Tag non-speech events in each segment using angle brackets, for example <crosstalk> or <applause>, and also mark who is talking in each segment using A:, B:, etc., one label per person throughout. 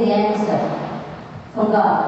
A: You will then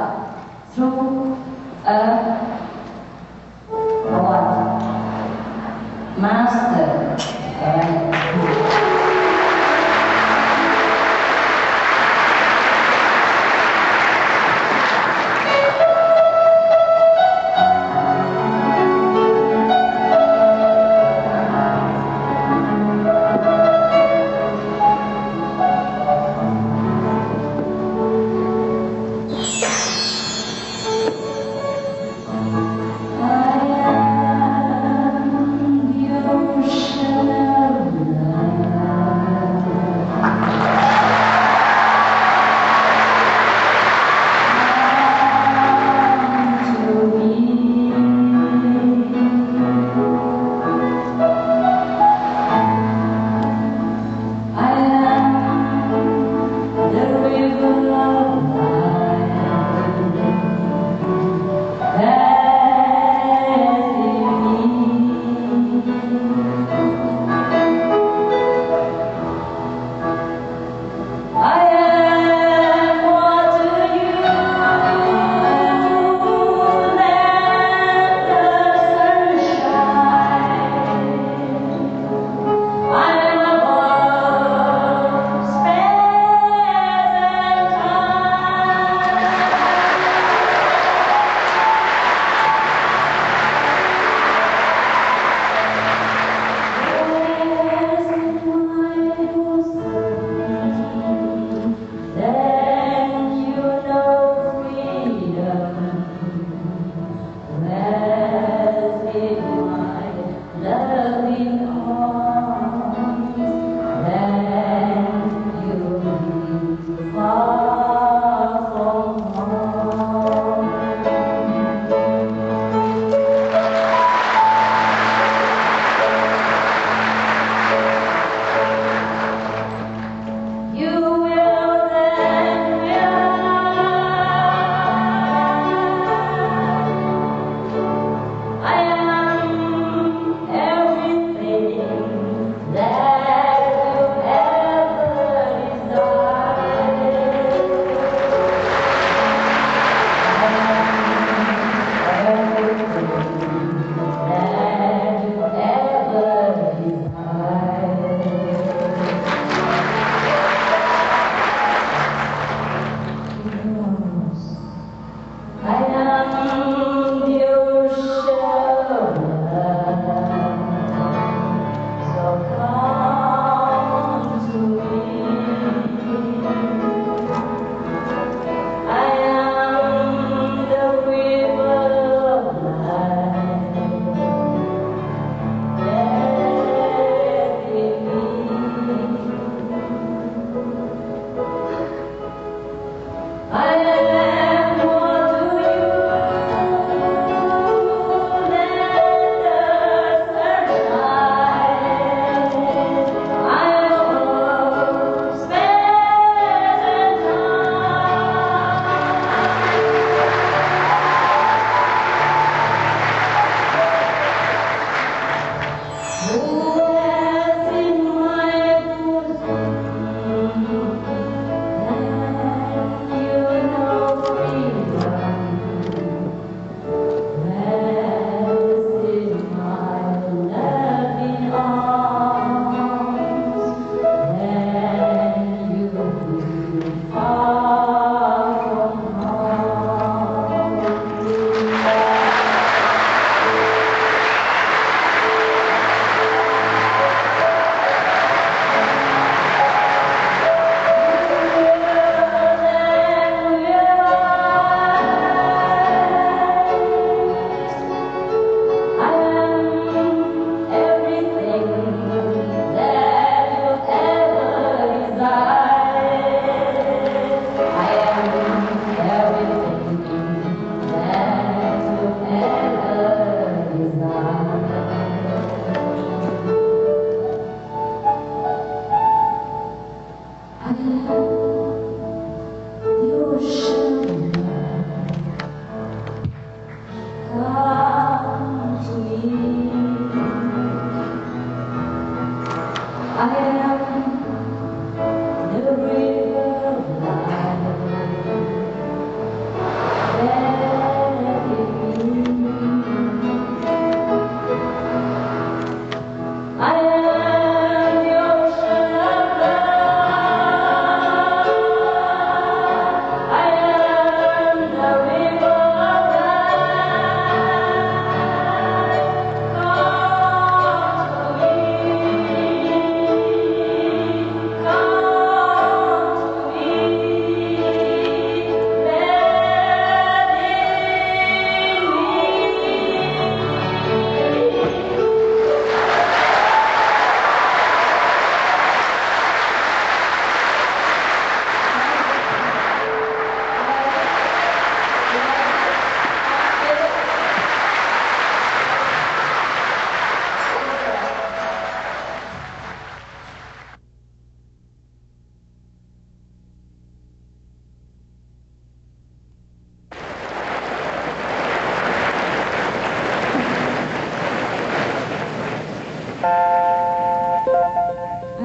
A: I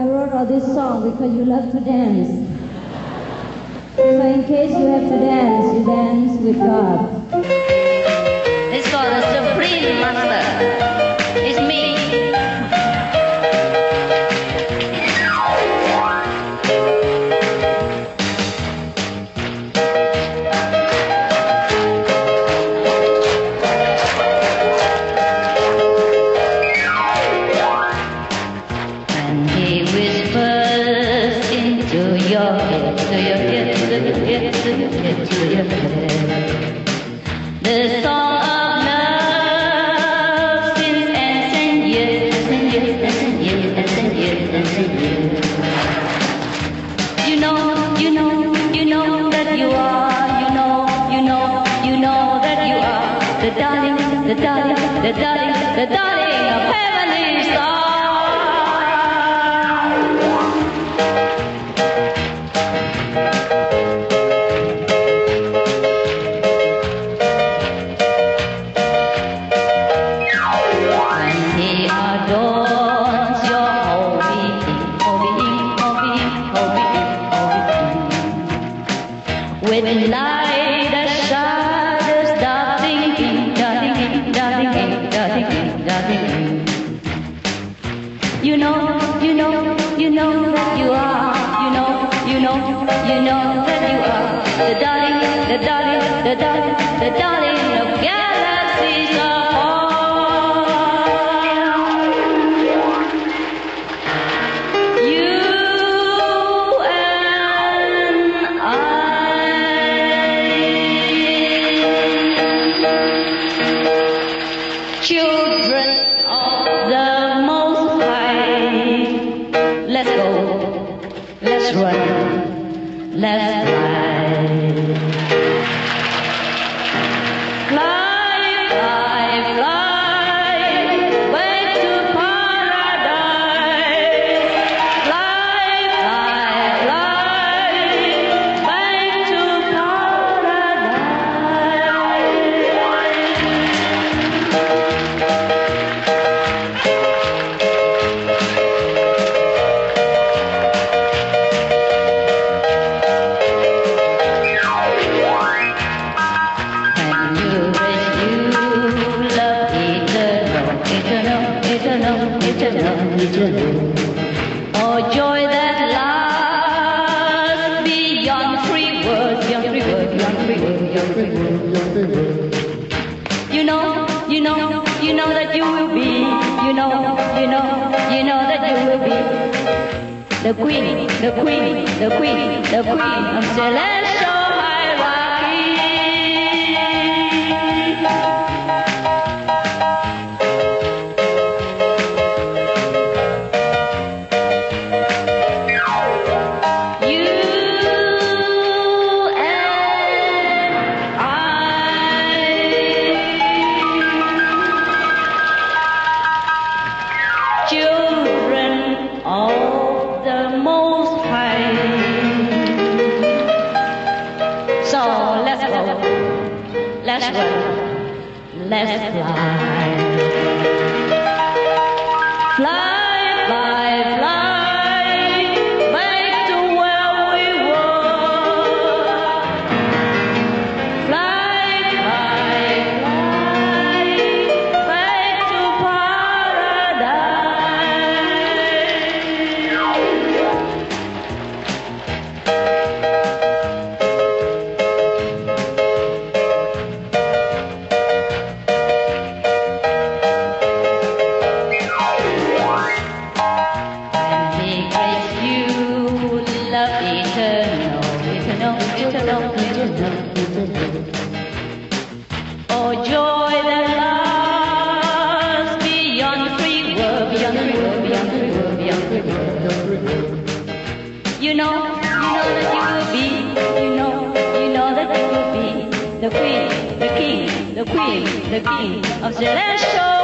A: wrote all this song because you love to dance. So in case you have to dance, you dance with God.
B: This God is supreme master. left. queen, the queen, the queen, the queen, the queen of Celeste. the king of the.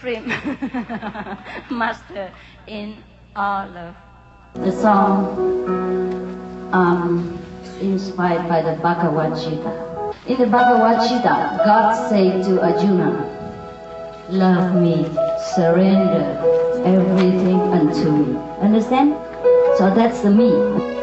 B: Supreme <laughs> master in all of
A: the song um, inspired by the Bhagavad Gita. In the Bhagavad Gita, God said to Arjuna, Love me, surrender everything unto me. Understand? So that's the me.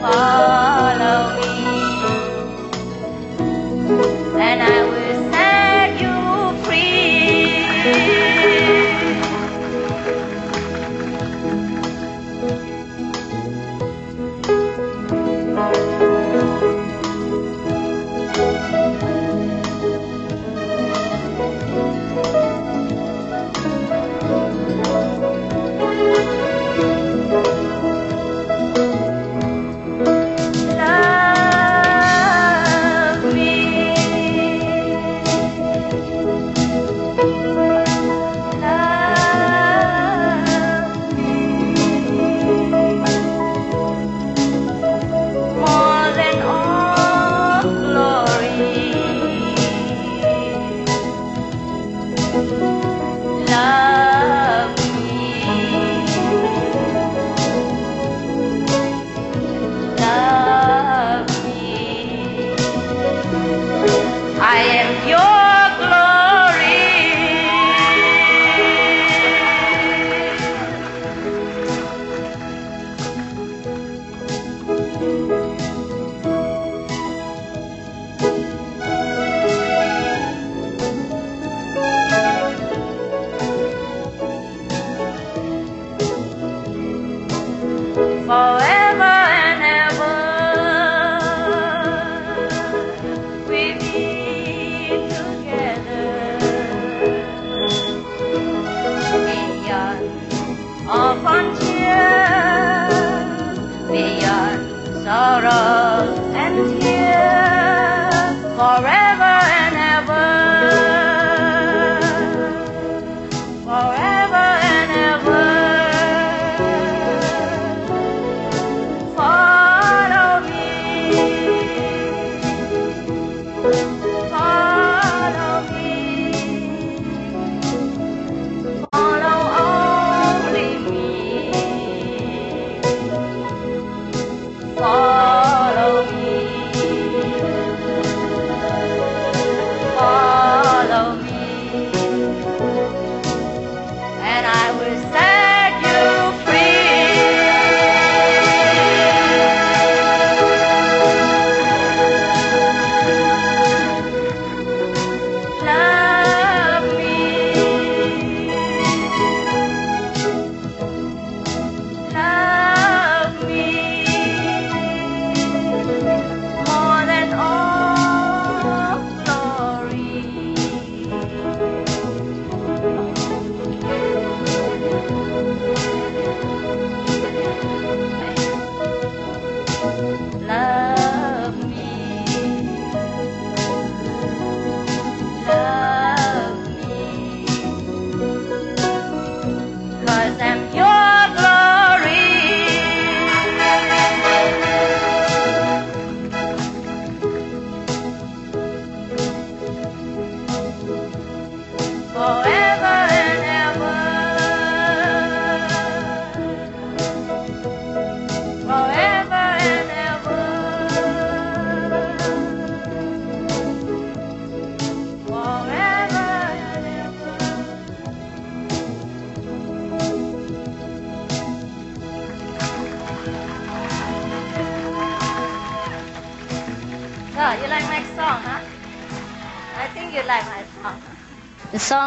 B: love.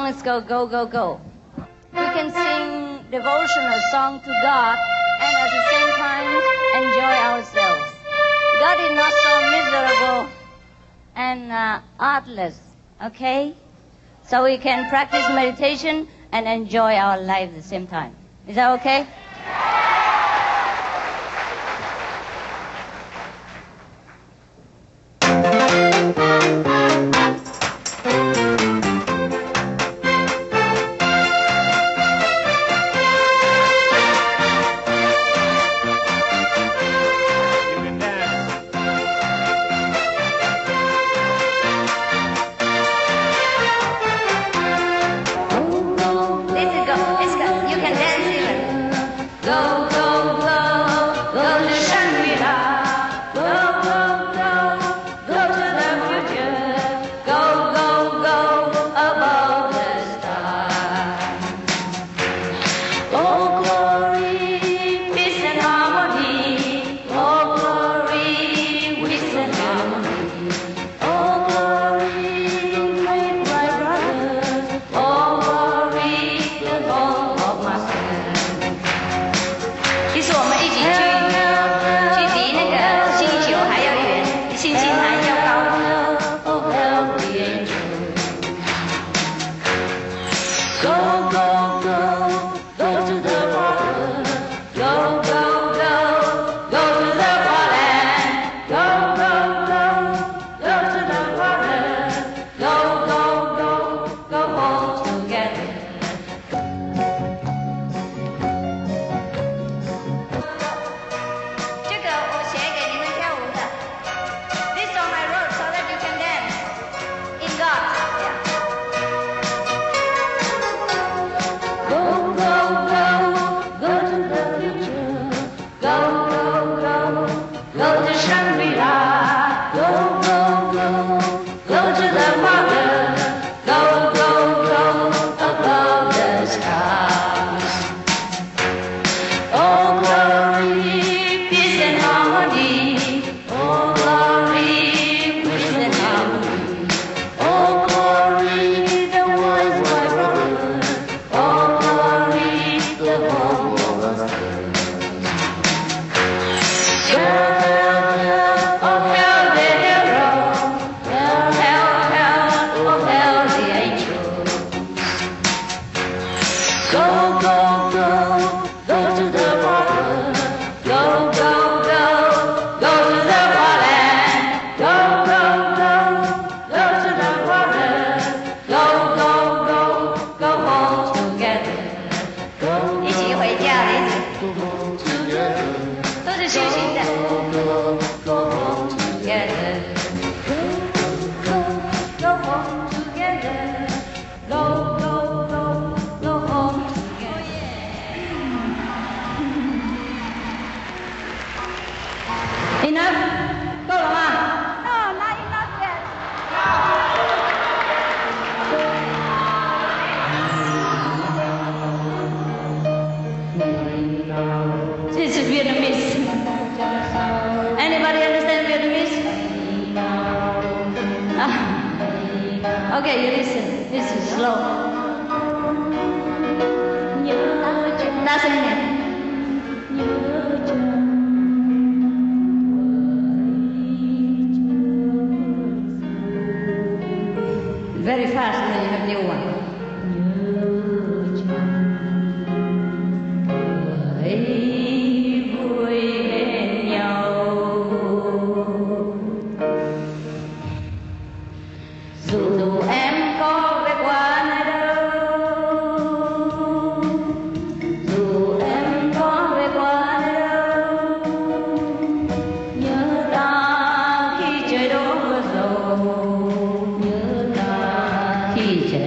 B: Song is Go, Go, Go, Go. We can sing devotional song to God and at the same time enjoy ourselves. God is not so miserable and uh, artless, okay? So we can practice meditation and enjoy our life at the same time. Is that okay?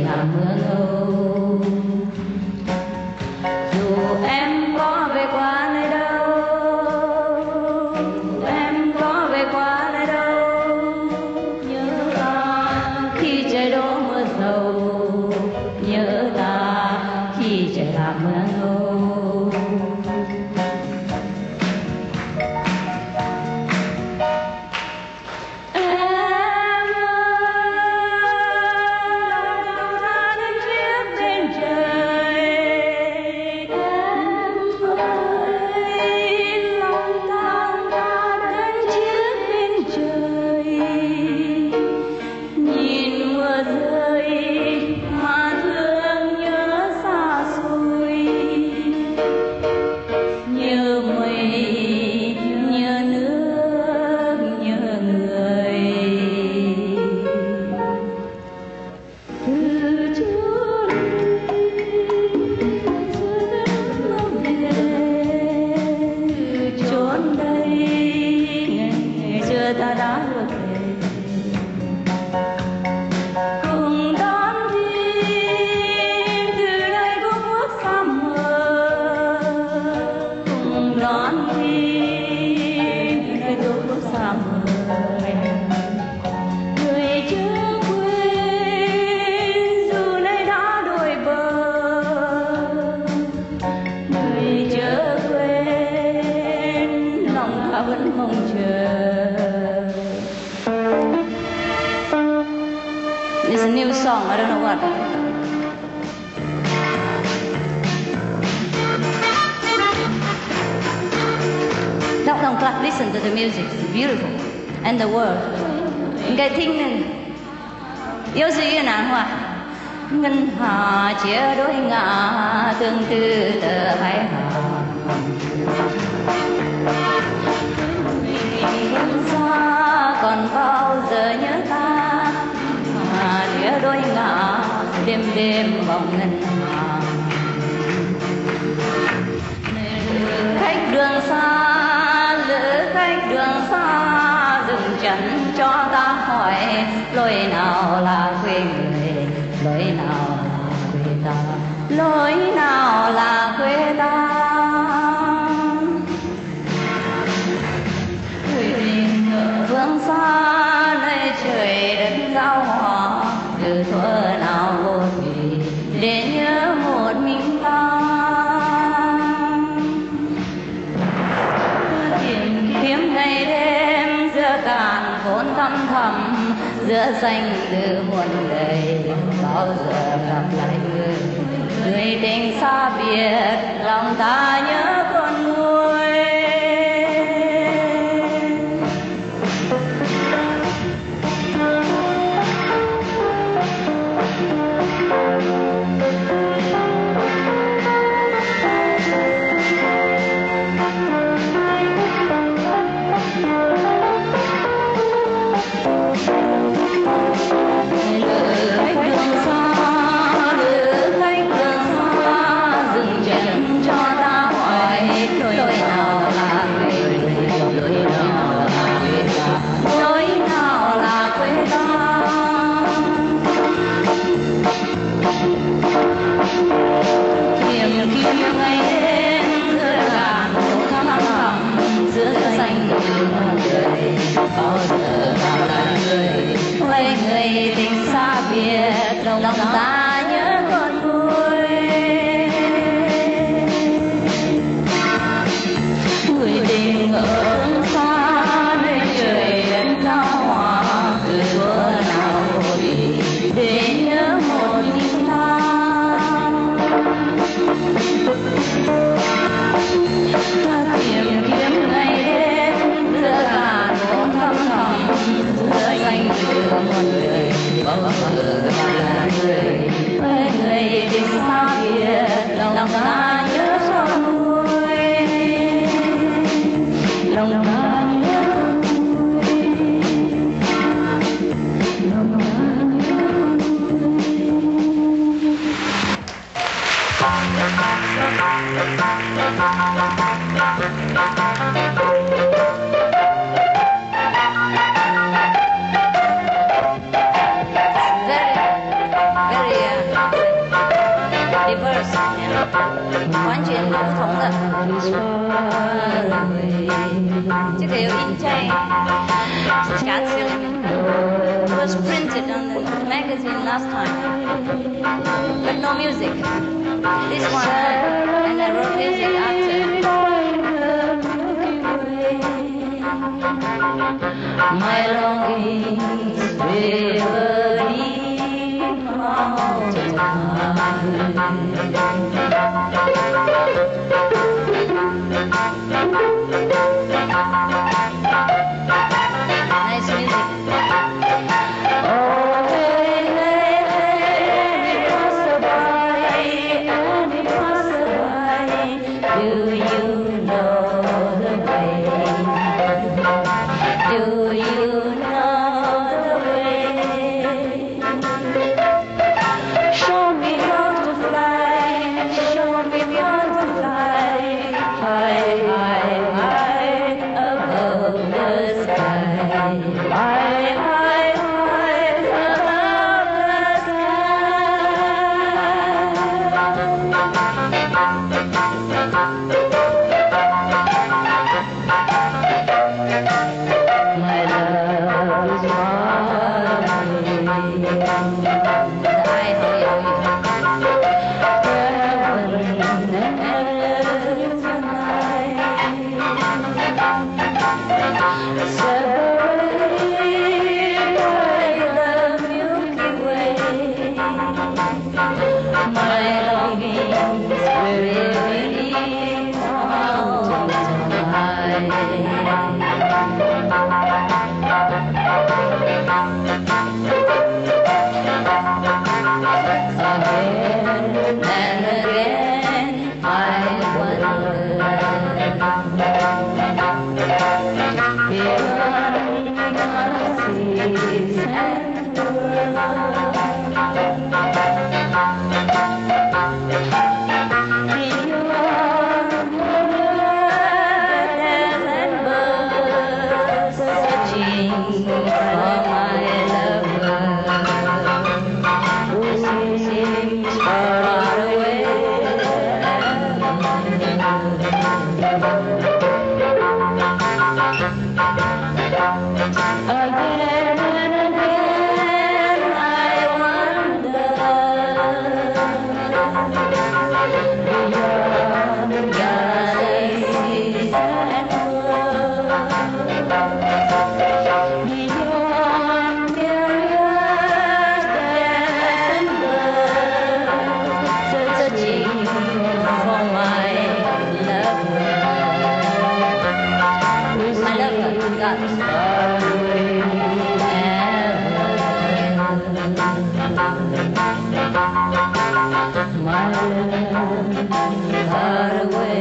B: làm mưa thôi tương tư tờ hái hòn xa còn bao giờ nhớ ta à, đĩa đôi ngả đêm đêm vòng ngân hà danh từ muôn đời, bao giờ gặp lại người. Người tình xa biệt, lòng ta nhớ 怎 <laughs> 了 last time. But no music. This one, and I wrote music after. My longings river deep. far Hardaway.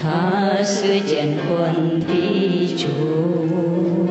B: 他他是乾坤的主。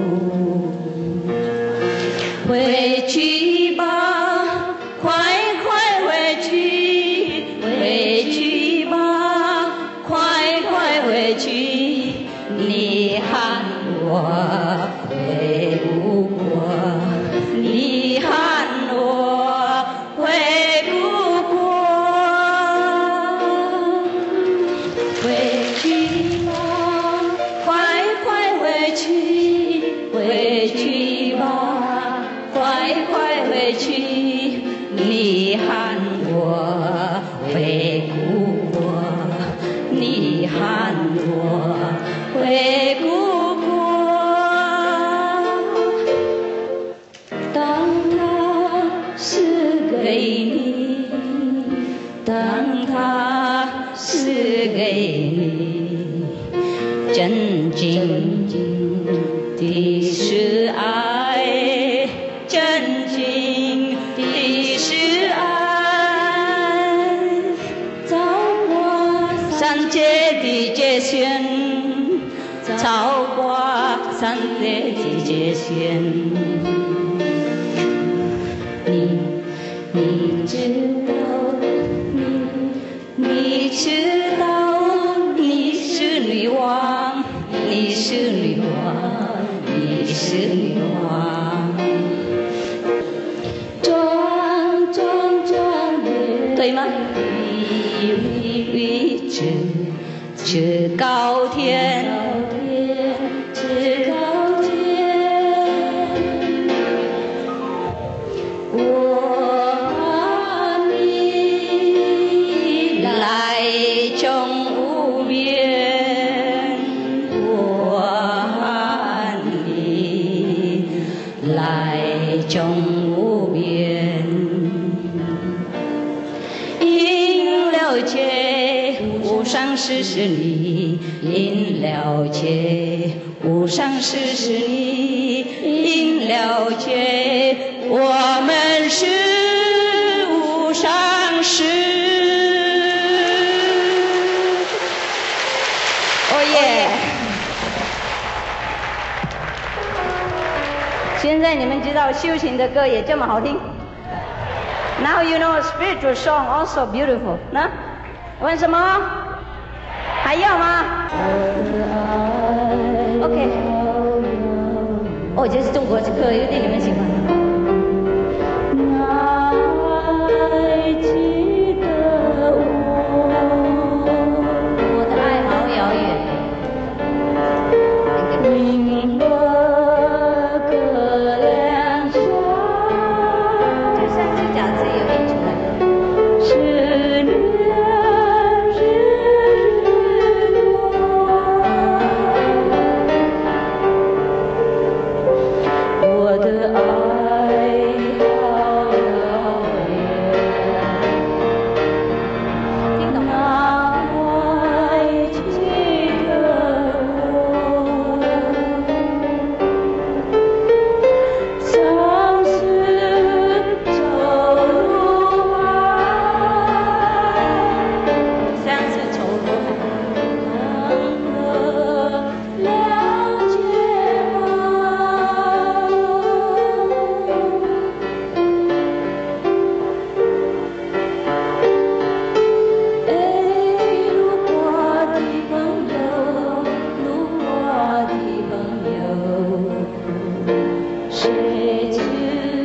B: 事是你应了解，无上事是你应了解，我们是无上事。哦耶！现在你们知道修行的歌也这么好听。Now you know spiritual song also beautiful，那为什么？还要吗？OK。哦，这是中国歌，有点你们喜欢。you.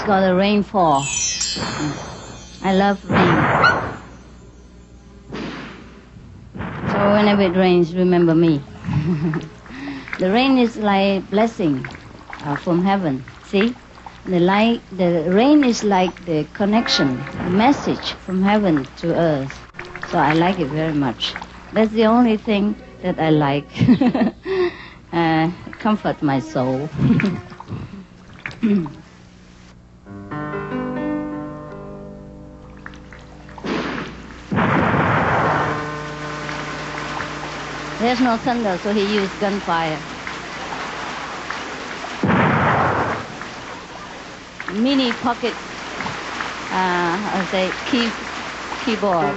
B: It's called the rainfall. I love rain. So whenever it rains, remember me. <laughs> the rain is like blessing uh, from heaven. See, the light, the rain is like the connection, the message from heaven to earth. So I like it very much. That's the only thing that I like. <laughs> uh, comfort my soul. <laughs> There's no thunder, so he used gunfire. Mini pocket, uh, I say key, keyboard.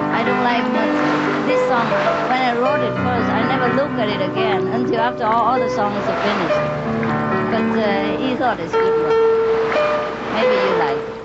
B: I don't like this song. When I wrote it first, I never looked at it again until after all other songs are finished. But uh, he thought it's good one. Maybe you like.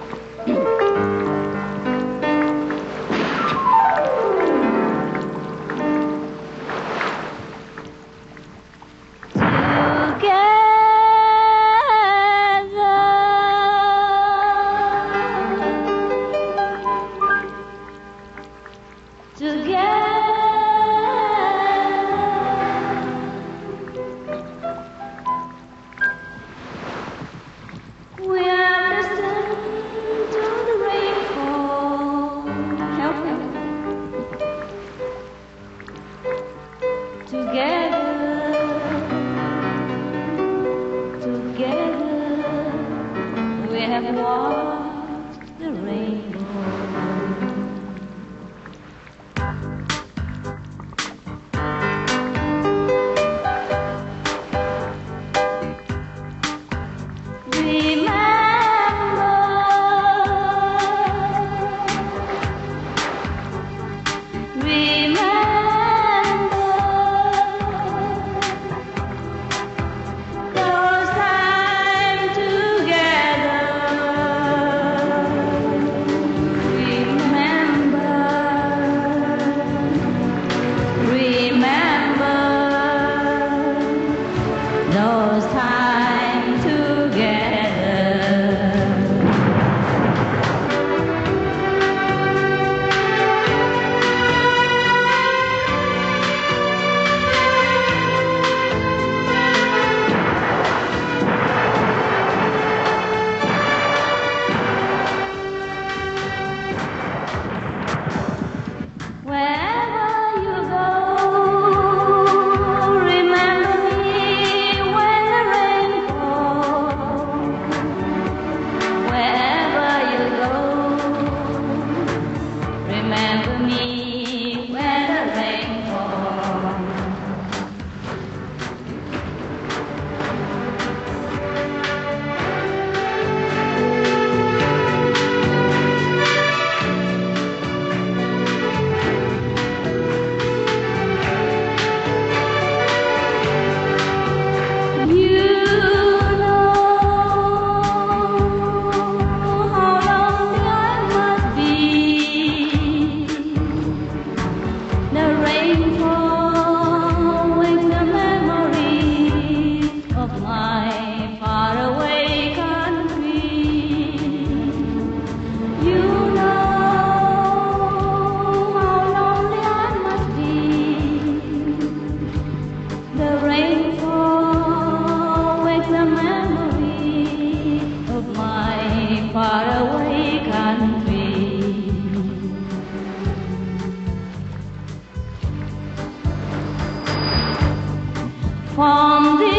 B: From the